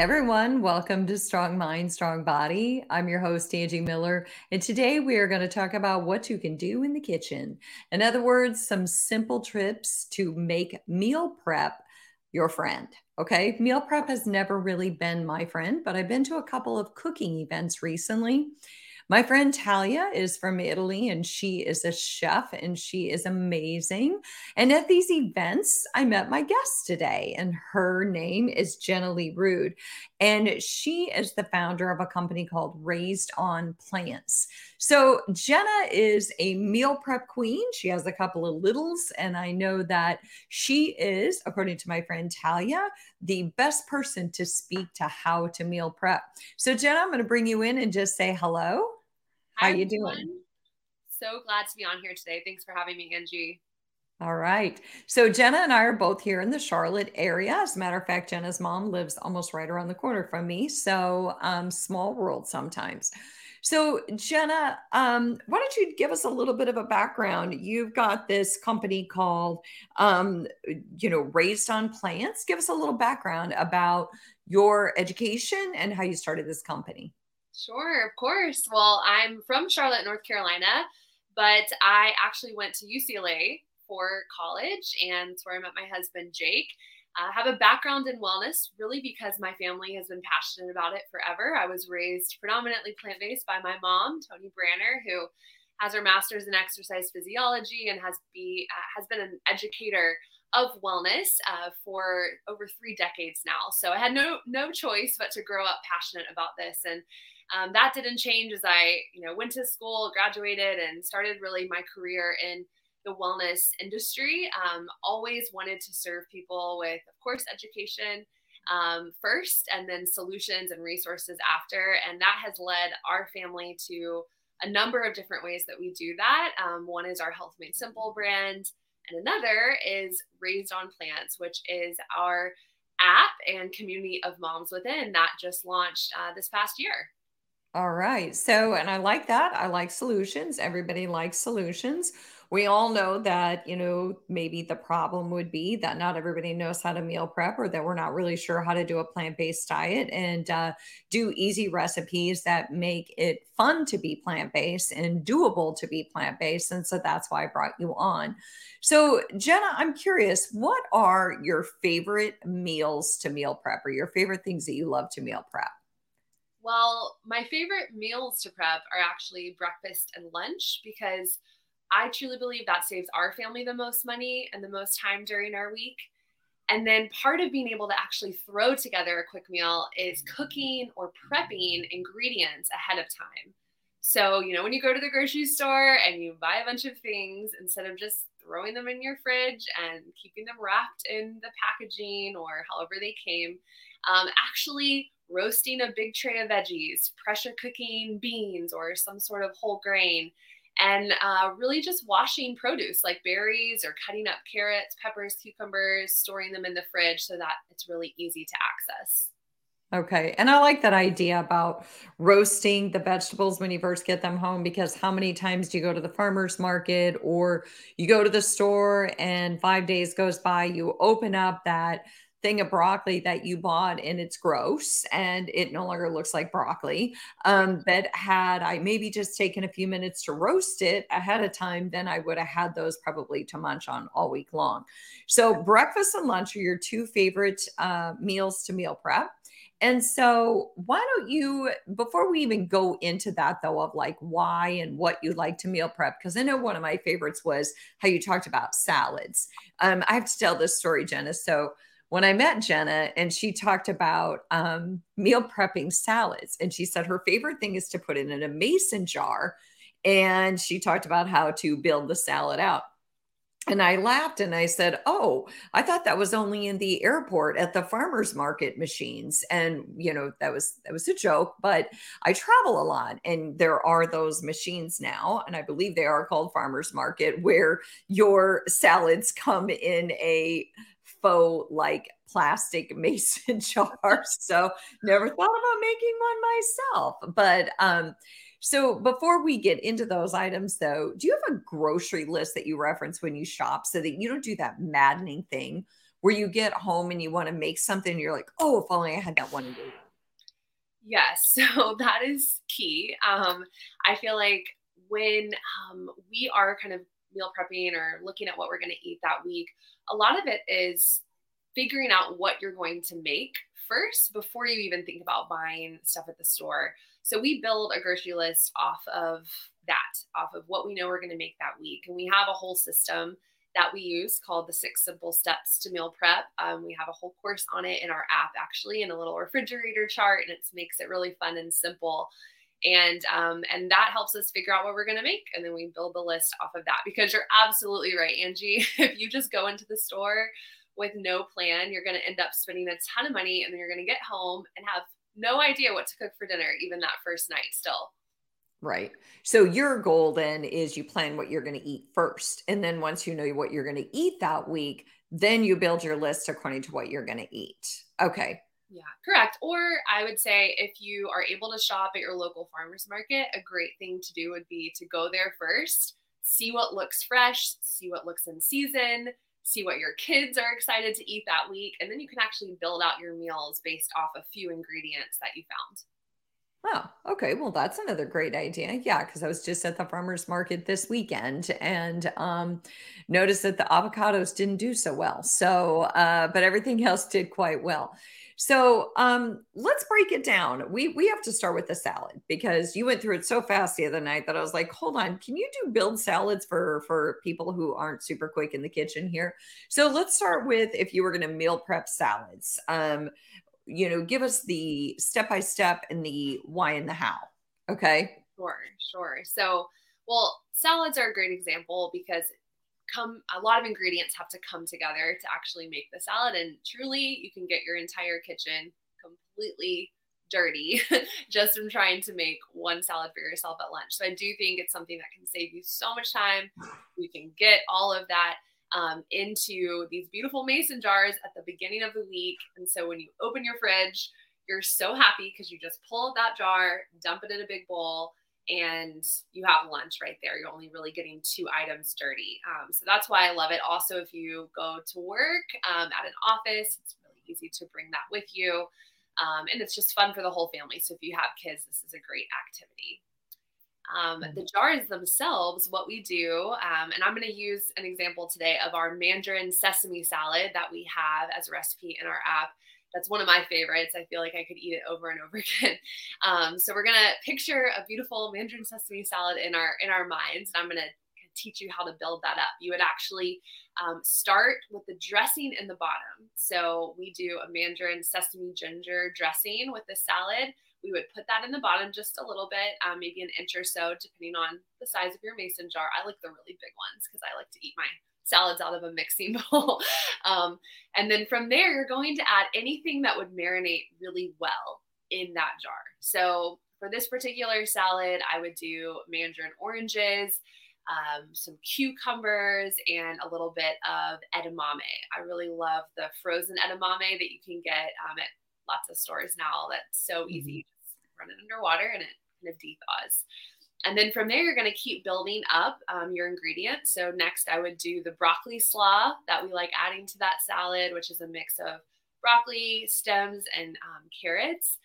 Everyone, welcome to Strong Mind, Strong Body. I'm your host, Angie Miller, and today we are going to talk about what you can do in the kitchen. In other words, some simple trips to make meal prep your friend. Okay, meal prep has never really been my friend, but I've been to a couple of cooking events recently my friend Talia is from Italy and she is a chef and she is amazing. And at these events, I met my guest today, and her name is Jenna Lee Rude. And she is the founder of a company called Raised on Plants. So, Jenna is a meal prep queen. She has a couple of littles, and I know that she is, according to my friend Talia, the best person to speak to how to meal prep. So, Jenna, I'm going to bring you in and just say hello. How Hi, you doing? So glad to be on here today. Thanks for having me, Angie. All right. So Jenna and I are both here in the Charlotte area. As a matter of fact, Jenna's mom lives almost right around the corner from me. So um, small world sometimes. So Jenna, um, why don't you give us a little bit of a background? You've got this company called, um, you know, Raised on Plants. Give us a little background about your education and how you started this company. Sure, of course. Well, I'm from Charlotte, North Carolina, but I actually went to UCLA for college, and it's where I met my husband, Jake. I have a background in wellness really because my family has been passionate about it forever. I was raised predominantly plant based by my mom, Toni Branner, who has her master's in exercise physiology and has be uh, has been an educator of wellness uh, for over three decades now. So I had no no choice but to grow up passionate about this and um, that didn't change as I, you know, went to school, graduated, and started really my career in the wellness industry. Um, always wanted to serve people with, of course, education um, first, and then solutions and resources after. And that has led our family to a number of different ways that we do that. Um, one is our Health Made Simple brand, and another is Raised on Plants, which is our app and community of moms within that just launched uh, this past year. All right. So, and I like that. I like solutions. Everybody likes solutions. We all know that, you know, maybe the problem would be that not everybody knows how to meal prep or that we're not really sure how to do a plant based diet and uh, do easy recipes that make it fun to be plant based and doable to be plant based. And so that's why I brought you on. So, Jenna, I'm curious, what are your favorite meals to meal prep or your favorite things that you love to meal prep? Well, my favorite meals to prep are actually breakfast and lunch because I truly believe that saves our family the most money and the most time during our week. And then part of being able to actually throw together a quick meal is cooking or prepping ingredients ahead of time. So, you know, when you go to the grocery store and you buy a bunch of things, instead of just throwing them in your fridge and keeping them wrapped in the packaging or however they came, um, actually roasting a big tray of veggies, pressure cooking beans or some sort of whole grain, and uh, really just washing produce like berries or cutting up carrots, peppers, cucumbers, storing them in the fridge so that it's really easy to access. Okay. And I like that idea about roasting the vegetables when you first get them home because how many times do you go to the farmer's market or you go to the store and five days goes by, you open up that thing of broccoli that you bought and it's gross and it no longer looks like broccoli. Um, but had I maybe just taken a few minutes to roast it ahead of time, then I would have had those probably to munch on all week long. So, breakfast and lunch are your two favorite uh, meals to meal prep. And so, why don't you, before we even go into that though, of like why and what you like to meal prep, because I know one of my favorites was how you talked about salads. Um, I have to tell this story, Jenna. So, when I met Jenna and she talked about um, meal prepping salads. And she said her favorite thing is to put it in a mason jar. And she talked about how to build the salad out. And I laughed and I said, Oh, I thought that was only in the airport at the farmers market machines. And, you know, that was that was a joke, but I travel a lot and there are those machines now. And I believe they are called farmers market where your salads come in a faux like plastic mason jar. So never thought about making one myself. But um, so before we get into those items though, do you have a grocery list that you reference when you shop so that you don't do that maddening thing where you get home and you want to make something, you're like, oh, if only I had that one. Yes, so that is key. Um, I feel like when um, we are kind of meal prepping or looking at what we're going to eat that week, a lot of it is figuring out what you're going to make first before you even think about buying stuff at the store. So we build a grocery list off of that, off of what we know we're going to make that week. And we have a whole system that we use called the six simple steps to meal prep. Um, we have a whole course on it in our app, actually, in a little refrigerator chart, and it makes it really fun and simple. And um, and that helps us figure out what we're going to make, and then we build the list off of that. Because you're absolutely right, Angie. if you just go into the store with no plan, you're going to end up spending a ton of money, and then you're going to get home and have no idea what to cook for dinner, even that first night. Still. Right. So your goal then is you plan what you're going to eat first. And then once you know what you're going to eat that week, then you build your list according to what you're going to eat. Okay. Yeah, correct. Or I would say if you are able to shop at your local farmers market, a great thing to do would be to go there first, see what looks fresh, see what looks in season, see what your kids are excited to eat that week, and then you can actually build out your meals based off a few ingredients that you found. Oh, okay. Well, that's another great idea. Yeah, because I was just at the farmers market this weekend and um, noticed that the avocados didn't do so well. So, uh, but everything else did quite well. So um, let's break it down. We we have to start with the salad because you went through it so fast the other night that I was like, hold on, can you do build salads for for people who aren't super quick in the kitchen here? So let's start with if you were going to meal prep salads. Um, you know, give us the step by step and the why and the how. Okay. Sure, sure. So, well, salads are a great example because come a lot of ingredients have to come together to actually make the salad and truly you can get your entire kitchen completely dirty just from trying to make one salad for yourself at lunch. So I do think it's something that can save you so much time. You can get all of that um, into these beautiful mason jars at the beginning of the week. And so when you open your fridge, you're so happy because you just pull that jar, dump it in a big bowl, and you have lunch right there. You're only really getting two items dirty. Um, so that's why I love it. Also, if you go to work um, at an office, it's really easy to bring that with you. Um, and it's just fun for the whole family. So if you have kids, this is a great activity. Um, the jars themselves, what we do, um, and I'm going to use an example today of our mandarin sesame salad that we have as a recipe in our app. That's one of my favorites. I feel like I could eat it over and over again. Um, so we're gonna picture a beautiful mandarin sesame salad in our in our minds, and I'm gonna teach you how to build that up. You would actually um, start with the dressing in the bottom. So we do a mandarin sesame ginger dressing with the salad we would put that in the bottom just a little bit, um, maybe an inch or so, depending on the size of your mason jar. I like the really big ones because I like to eat my salads out of a mixing bowl. um, and then from there, you're going to add anything that would marinate really well in that jar. So for this particular salad, I would do mandarin oranges, um, some cucumbers, and a little bit of edamame. I really love the frozen edamame that you can get um, at lots of stores now that's so easy. Mm-hmm. run it underwater and it kind of dethaws. And then from there, you're going to keep building up um, your ingredients. So next, I would do the broccoli slaw that we like adding to that salad, which is a mix of broccoli stems and um, carrots.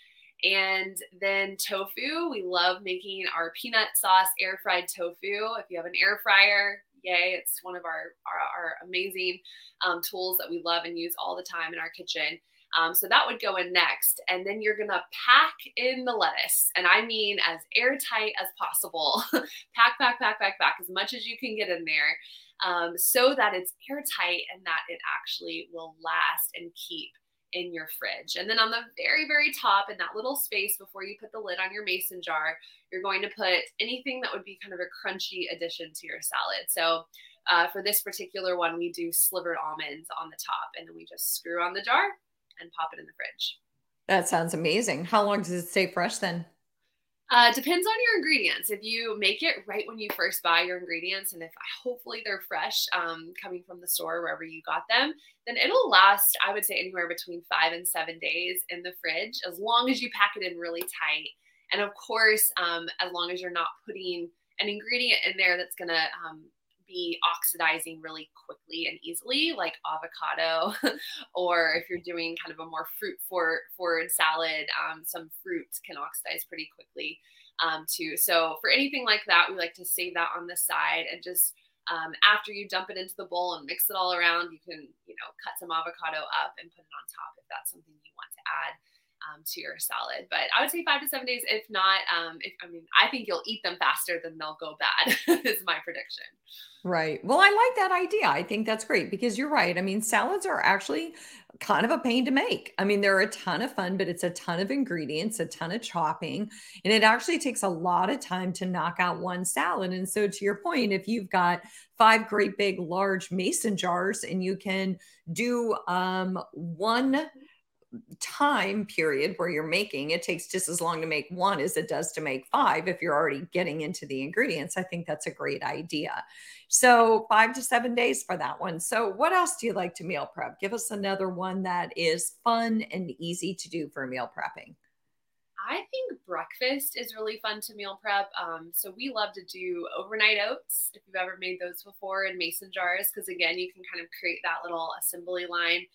And then tofu. We love making our peanut sauce air fried tofu. If you have an air fryer, yay! It's one of our our, our amazing um, tools that we love and use all the time in our kitchen. Um, so that would go in next. And then you're going to pack in the lettuce. And I mean as airtight as possible. pack, pack, pack, pack, pack as much as you can get in there um, so that it's airtight and that it actually will last and keep in your fridge. And then on the very, very top in that little space before you put the lid on your mason jar, you're going to put anything that would be kind of a crunchy addition to your salad. So uh, for this particular one, we do slivered almonds on the top and then we just screw on the jar and pop it in the fridge. That sounds amazing. How long does it stay fresh then? Uh, depends on your ingredients. If you make it right when you first buy your ingredients, and if hopefully they're fresh, um, coming from the store wherever you got them, then it'll last. I would say anywhere between five and seven days in the fridge, as long as you pack it in really tight. And of course, um, as long as you're not putting an ingredient in there that's gonna um, be oxidizing really quickly and easily, like avocado, or if you're doing kind of a more fruit for, forward salad, um, some fruits can oxidize pretty quickly um, too. So for anything like that, we like to save that on the side and just um, after you dump it into the bowl and mix it all around, you can, you know, cut some avocado up and put it on top if that's something you want to add um, to your salad. But I would say five to seven days. If not, um, if I mean, I think you'll eat them faster than they'll go bad. is my prediction. Right. Well, I like that idea. I think that's great because you're right. I mean, salads are actually kind of a pain to make. I mean, they're a ton of fun, but it's a ton of ingredients, a ton of chopping, and it actually takes a lot of time to knock out one salad. And so, to your point, if you've got five great big large mason jars and you can do um, one time period where you're making it takes just as long to make one as it does to make five if you're already getting into the ingredients i think that's a great idea. So five to seven days for that one. So what else do you like to meal prep? Give us another one that is fun and easy to do for meal prepping. I think breakfast is really fun to meal prep. Um, so we love to do overnight oats if you've ever made those before in mason jars, because again, you can kind of create that little assembly line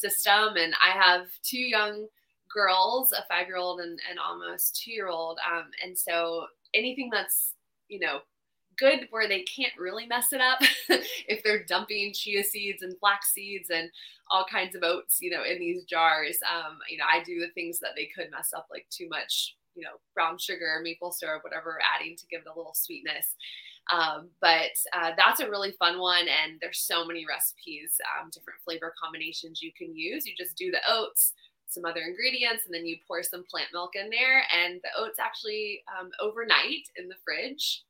system. And I have two young girls, a five year old and, and almost two year old. Um, and so anything that's, you know, good where they can't really mess it up if they're dumping chia seeds and flax seeds and all kinds of oats, you know, in these jars. Um, you know, I do the things that they could mess up, like too much, you know, brown sugar, maple syrup, whatever, adding to give it a little sweetness. Um, but uh, that's a really fun one. And there's so many recipes, um, different flavor combinations you can use. You just do the oats, some other ingredients, and then you pour some plant milk in there. And the oats actually um, overnight in the fridge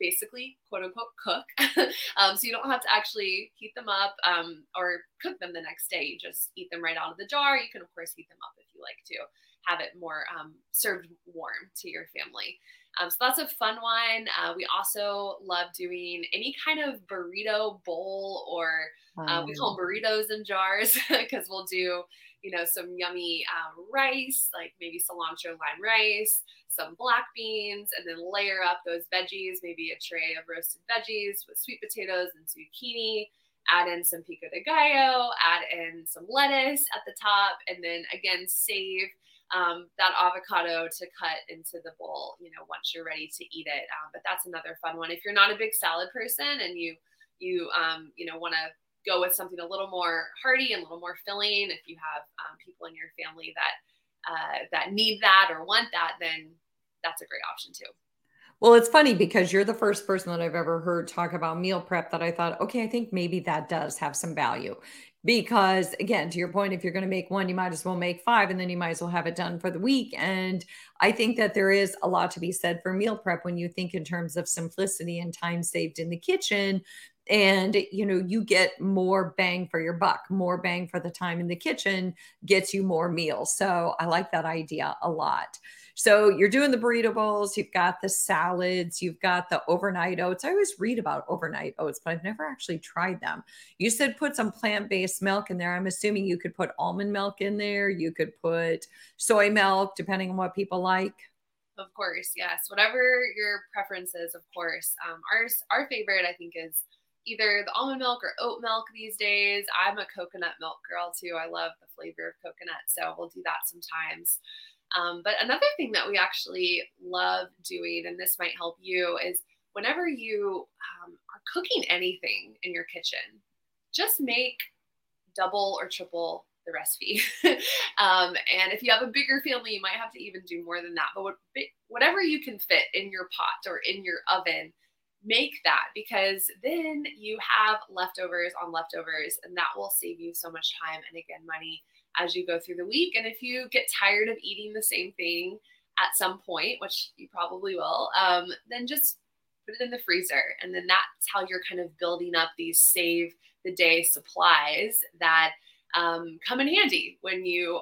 basically quote unquote cook. um, so you don't have to actually heat them up um, or cook them the next day. You just eat them right out of the jar. You can, of course, heat them up if you like to have it more um, served warm to your family. Um, so that's a fun one. Uh, we also love doing any kind of burrito bowl, or uh, we call them burritos in jars because we'll do, you know, some yummy um, rice, like maybe cilantro lime rice, some black beans, and then layer up those veggies, maybe a tray of roasted veggies with sweet potatoes and zucchini. Add in some pico de gallo, add in some lettuce at the top, and then again, save um, that avocado to cut into the bowl, you know, once you're ready to eat it. Um, but that's another fun one. If you're not a big salad person and you, you, um, you know, want to go with something a little more hearty and a little more filling, if you have um, people in your family that, uh, that need that or want that, then that's a great option too. Well, it's funny because you're the first person that I've ever heard talk about meal prep that I thought, okay, I think maybe that does have some value because again to your point if you're going to make one you might as well make five and then you might as well have it done for the week and i think that there is a lot to be said for meal prep when you think in terms of simplicity and time saved in the kitchen and you know you get more bang for your buck more bang for the time in the kitchen gets you more meals so i like that idea a lot so you're doing the burrito bowls, you've got the salads, you've got the overnight oats. I always read about overnight oats, but I've never actually tried them. You said put some plant based milk in there. I'm assuming you could put almond milk in there, you could put soy milk, depending on what people like. Of course, yes. Whatever your preference is, of course. Um, ours, our favorite, I think, is either the almond milk or oat milk these days. I'm a coconut milk girl too. I love the flavor of coconut, so we'll do that sometimes. Um, but another thing that we actually love doing, and this might help you, is whenever you um, are cooking anything in your kitchen, just make double or triple the recipe. um, and if you have a bigger family, you might have to even do more than that. But what, whatever you can fit in your pot or in your oven, make that because then you have leftovers on leftovers, and that will save you so much time and again, money as you go through the week. And if you get tired of eating the same thing at some point, which you probably will, um, then just put it in the freezer. And then that's how you're kind of building up these save the day supplies that um, come in handy when you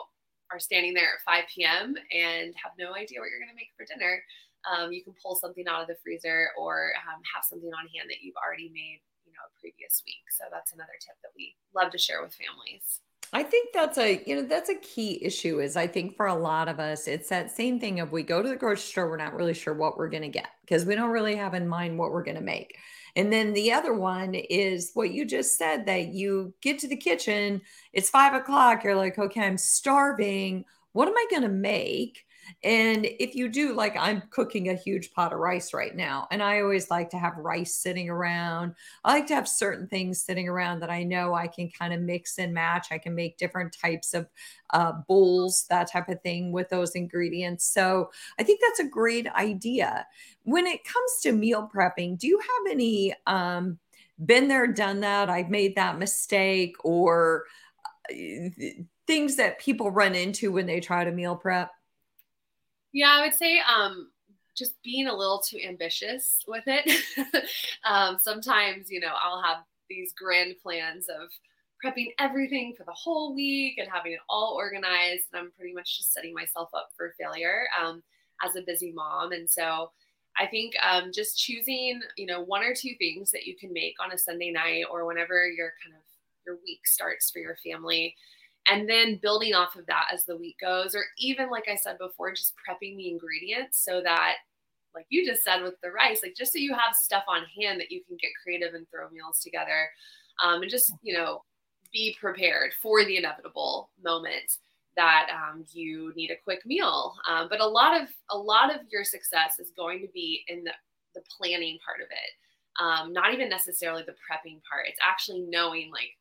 are standing there at 5 p.m. and have no idea what you're going to make for dinner. Um, you can pull something out of the freezer or um, have something on hand that you've already made, you know, previous week. So that's another tip that we love to share with families. I think that's a, you know, that's a key issue is I think for a lot of us, it's that same thing of we go to the grocery store, we're not really sure what we're going to get because we don't really have in mind what we're going to make. And then the other one is what you just said that you get to the kitchen, it's five o'clock, you're like, okay, I'm starving. What am I going to make? And if you do, like I'm cooking a huge pot of rice right now, and I always like to have rice sitting around. I like to have certain things sitting around that I know I can kind of mix and match. I can make different types of uh, bowls, that type of thing with those ingredients. So I think that's a great idea. When it comes to meal prepping, do you have any um, been there, done that? I've made that mistake or uh, things that people run into when they try to meal prep? Yeah, I would say um, just being a little too ambitious with it. um, sometimes, you know, I'll have these grand plans of prepping everything for the whole week and having it all organized. And I'm pretty much just setting myself up for failure um, as a busy mom. And so I think um, just choosing, you know, one or two things that you can make on a Sunday night or whenever your kind of your week starts for your family and then building off of that as the week goes or even like i said before just prepping the ingredients so that like you just said with the rice like just so you have stuff on hand that you can get creative and throw meals together um, and just you know be prepared for the inevitable moment that um, you need a quick meal. Um, but a lot of a lot of your success is going to be in the, the planning part of it um, not even necessarily the prepping part. It's actually knowing like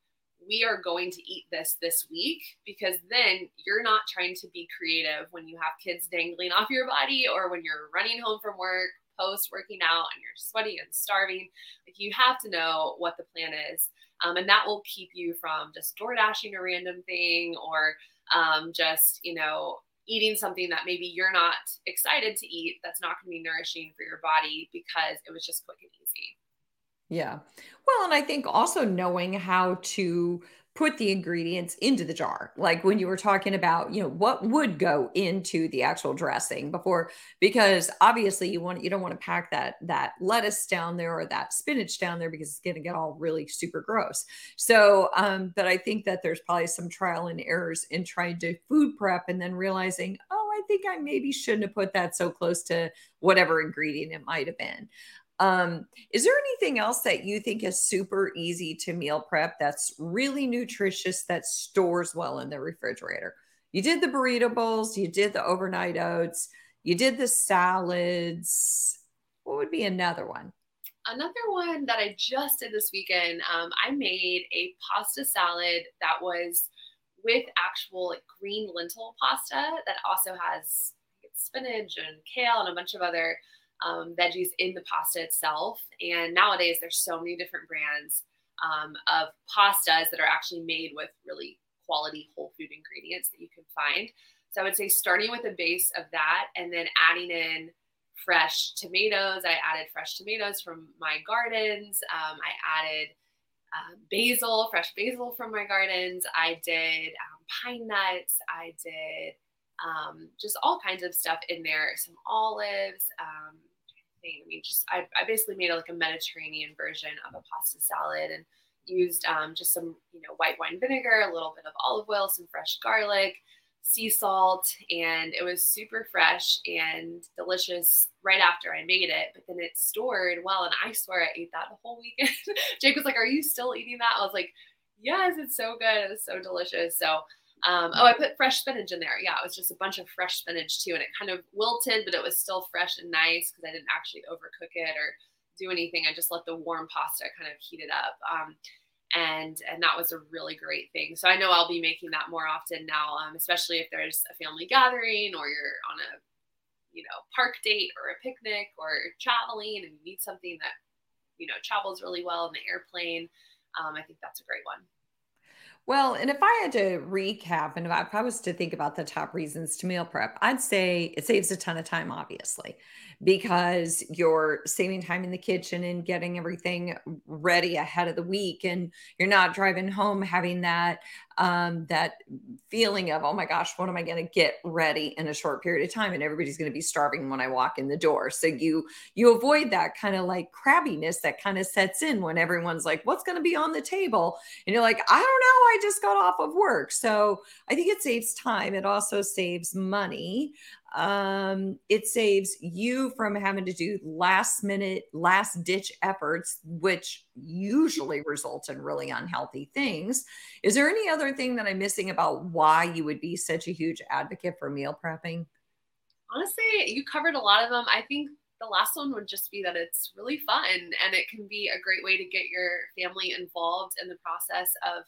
we are going to eat this this week because then you're not trying to be creative when you have kids dangling off your body or when you're running home from work post working out and you're sweaty and starving like you have to know what the plan is um, and that will keep you from just door dashing a random thing or um, just you know eating something that maybe you're not excited to eat that's not going to be nourishing for your body because it was just quick and easy yeah. Well, and I think also knowing how to put the ingredients into the jar. Like when you were talking about, you know, what would go into the actual dressing before because obviously you want you don't want to pack that that lettuce down there or that spinach down there because it's going to get all really super gross. So, um but I think that there's probably some trial and errors in trying to food prep and then realizing, "Oh, I think I maybe shouldn't have put that so close to whatever ingredient it might have been." Um, is there anything else that you think is super easy to meal prep that's really nutritious that stores well in the refrigerator? You did the burrito bowls, you did the overnight oats, you did the salads. What would be another one? Another one that I just did this weekend, um, I made a pasta salad that was with actual like, green lentil pasta that also has spinach and kale and a bunch of other um, veggies in the pasta itself. And nowadays, there's so many different brands um, of pastas that are actually made with really quality whole food ingredients that you can find. So I would say starting with a base of that and then adding in fresh tomatoes. I added fresh tomatoes from my gardens. Um, I added uh, basil, fresh basil from my gardens. I did um, pine nuts. I did um, just all kinds of stuff in there. Some olives, um, thing. I mean, just I, I basically made like a Mediterranean version of a pasta salad and used um, just some you know white wine vinegar, a little bit of olive oil, some fresh garlic, sea salt, and it was super fresh and delicious right after I made it. But then it stored well, and I swear I ate that the whole weekend. Jake was like, "Are you still eating that?" I was like, "Yes, it's so good. It's so delicious." So um, oh, I put fresh spinach in there. Yeah, it was just a bunch of fresh spinach too, and it kind of wilted, but it was still fresh and nice because I didn't actually overcook it or do anything. I just let the warm pasta kind of heat it up, um, and and that was a really great thing. So I know I'll be making that more often now, um, especially if there's a family gathering or you're on a you know park date or a picnic or traveling and you need something that you know travels really well in the airplane. Um, I think that's a great one. Well, and if I had to recap, and if I was to think about the top reasons to meal prep, I'd say it saves a ton of time, obviously, because you're saving time in the kitchen and getting everything ready ahead of the week. And you're not driving home having that um, that feeling of, oh my gosh, what am I going to get ready in a short period of time? And everybody's going to be starving when I walk in the door. So you you avoid that kind of like crabbiness that kind of sets in when everyone's like, what's going to be on the table? And you're like, I don't know. I just got off of work. So I think it saves time. It also saves money um, it saves you from having to do last minute, last ditch efforts, which usually result in really unhealthy things. Is there any other thing that I'm missing about why you would be such a huge advocate for meal prepping? Honestly, you covered a lot of them. I think the last one would just be that it's really fun and it can be a great way to get your family involved in the process of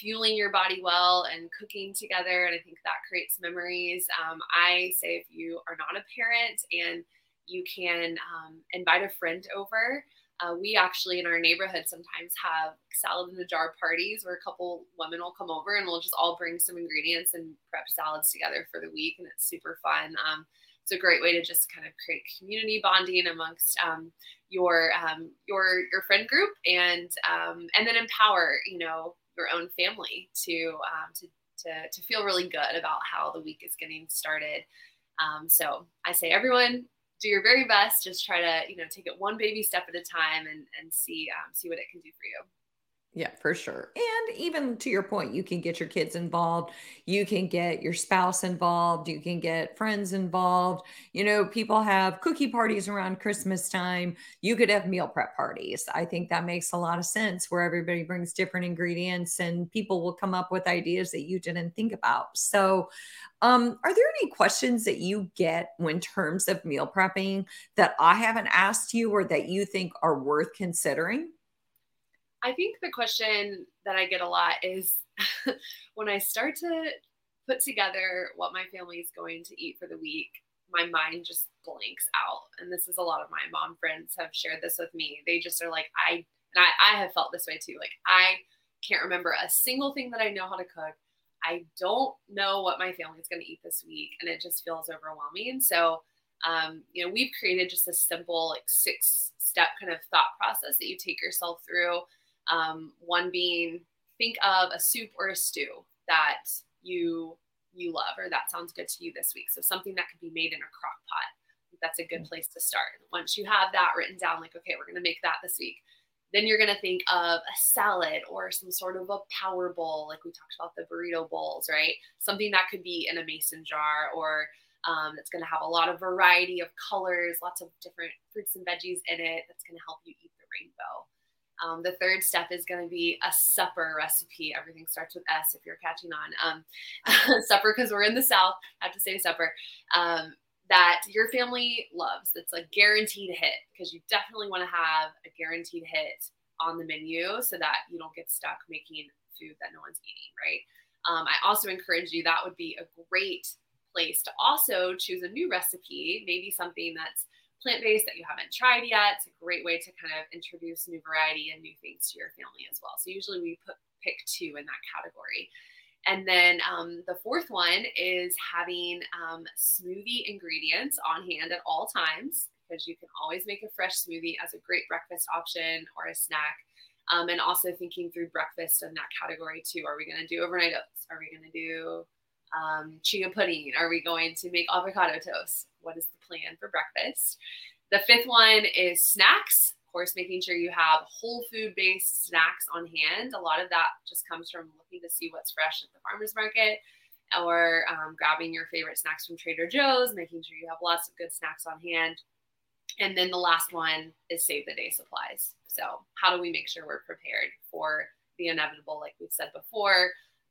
fueling your body well and cooking together. And I think that creates memories. Um, I say if you are not a parent and you can um, invite a friend over. Uh, we actually in our neighborhood sometimes have salad in a jar parties where a couple women will come over and we'll just all bring some ingredients and prep salads together for the week, and it's super fun. Um, it's a great way to just kind of create community bonding amongst um, your um, your your friend group and um, and then empower you know your own family to um, to, to to feel really good about how the week is getting started. Um, so I say everyone do your very best. Just try to you know take it one baby step at a time and and see um, see what it can do for you. Yeah, for sure. And even to your point, you can get your kids involved. You can get your spouse involved. You can get friends involved. You know, people have cookie parties around Christmas time. You could have meal prep parties. I think that makes a lot of sense where everybody brings different ingredients and people will come up with ideas that you didn't think about. So, um, are there any questions that you get when terms of meal prepping that I haven't asked you or that you think are worth considering? I think the question that I get a lot is when I start to put together what my family is going to eat for the week, my mind just blanks out. And this is a lot of my mom friends have shared this with me. They just are like, I, and I, I have felt this way too. Like, I can't remember a single thing that I know how to cook. I don't know what my family is going to eat this week. And it just feels overwhelming. So, um, you know, we've created just a simple, like, six step kind of thought process that you take yourself through um, one being think of a soup or a stew that you you love or that sounds good to you this week. So something that could be made in a crock pot. That's a good place to start. Once you have that written down, like, okay, we're to make that this week. Then you're to think of a salad or some sort of a power bowl, like we talked about the burrito bowls, right? Something that could be in a mason jar or um, that's going to have a lot of variety of colors, lots of different fruits and veggies in it. That's going to help you eat the rainbow. Um, the third step is going to be a supper recipe. Everything starts with S if you're catching on. Um, supper, because we're in the South, I have to say supper. Um, that your family loves. That's a guaranteed hit because you definitely want to have a guaranteed hit on the menu so that you don't get stuck making food that no one's eating, right? Um, I also encourage you, that would be a great place to also choose a new recipe, maybe something that's plant based that you haven't tried yet. It's a great way to kind of introduce new variety and new things to your family as well. So usually we put pick two in that category. And then um, the fourth one is having um, smoothie ingredients on hand at all times because you can always make a fresh smoothie as a great breakfast option or a snack. Um, and also thinking through breakfast in that category too. Are we going to do overnight oats? Are we going to do um, chia pudding? Are we going to make avocado toast? What is the plan for breakfast? The fifth one is snacks. Of course, making sure you have whole food based snacks on hand. A lot of that just comes from looking to see what's fresh at the farmer's market or um, grabbing your favorite snacks from Trader Joe's, making sure you have lots of good snacks on hand. And then the last one is save the day supplies. So, how do we make sure we're prepared for the inevitable, like we've said before?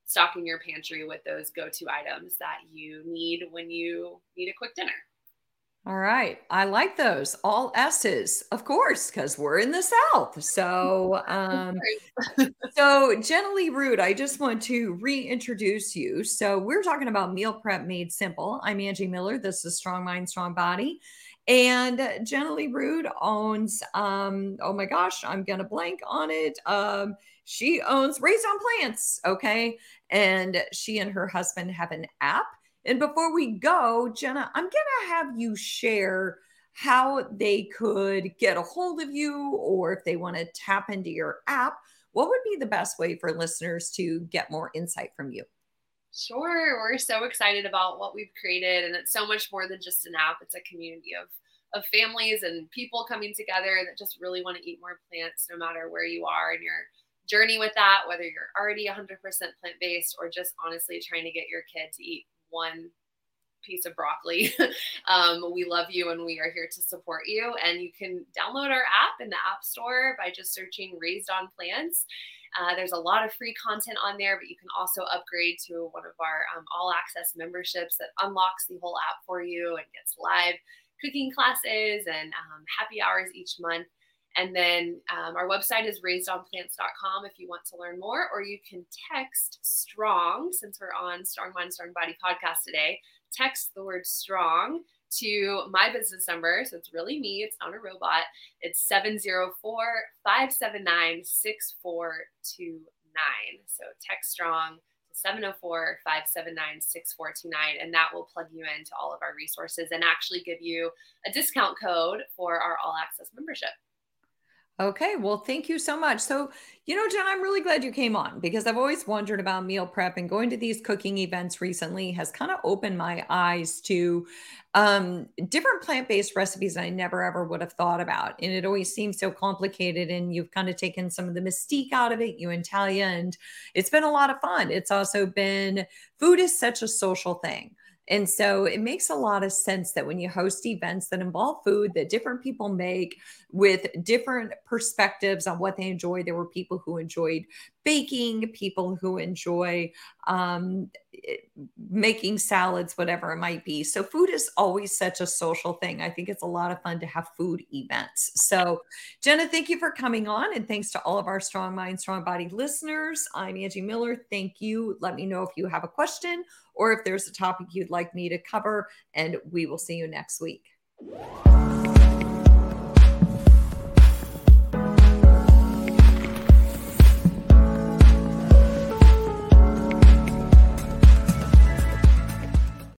Stocking your pantry with those go-to items that you need when you need a quick dinner. All right. I like those. All S's, of course, because we're in the South. So, um, so Jenna-Lee I just want to reintroduce you. So, we're talking about meal prep made simple. I'm Angie Miller. This is Strong Mind, Strong Body. And Jenna-Lee owns, um, oh my gosh, I'm going to blank on it. Um, she owns Raised on Plants. Okay. And she and her husband have an app. And before we go, Jenna, I'm going to have you share how they could get a hold of you or if they want to tap into your app what would be the best way for listeners to get more insight from you? Sure. We're so excited about what we've created, and it's so much more than just an app. It's a community of of families and people coming together that just really want to eat more plants, no matter where you are in your journey with that, whether you're already 100% plant based or just honestly trying to get your kid to eat one piece of broccoli. um, we love you and we are here to support you. And you can download our app in the App Store by just searching Raised on Plants. Uh, there's a lot of free content on there, but you can also upgrade to one of our um, all access memberships that unlocks the whole app for you and gets live cooking classes and um, happy hours each month. And then um, our website is raisedonplants.com if you want to learn more, or you can text STRONG, since we're on Strong Mind, Strong Body podcast today, text the word STRONG to my business number. So it's really me, it's not a robot. It's 704 579 6429. So text strong 704 579 6429, and that will plug you into all of our resources and actually give you a discount code for our all access membership. Okay, well, thank you so much. So, you know, John, I'm really glad you came on because I've always wondered about meal prep and going to these cooking events recently has kind of opened my eyes to um, different plant based recipes I never ever would have thought about. And it always seems so complicated. And you've kind of taken some of the mystique out of it, you and Talia, and it's been a lot of fun. It's also been food is such a social thing. And so it makes a lot of sense that when you host events that involve food that different people make with different perspectives on what they enjoy, there were people who enjoyed baking, people who enjoy um, making salads, whatever it might be. So, food is always such a social thing. I think it's a lot of fun to have food events. So, Jenna, thank you for coming on. And thanks to all of our Strong Mind, Strong Body listeners. I'm Angie Miller. Thank you. Let me know if you have a question or if there's a topic you'd like me to cover, and we will see you next week.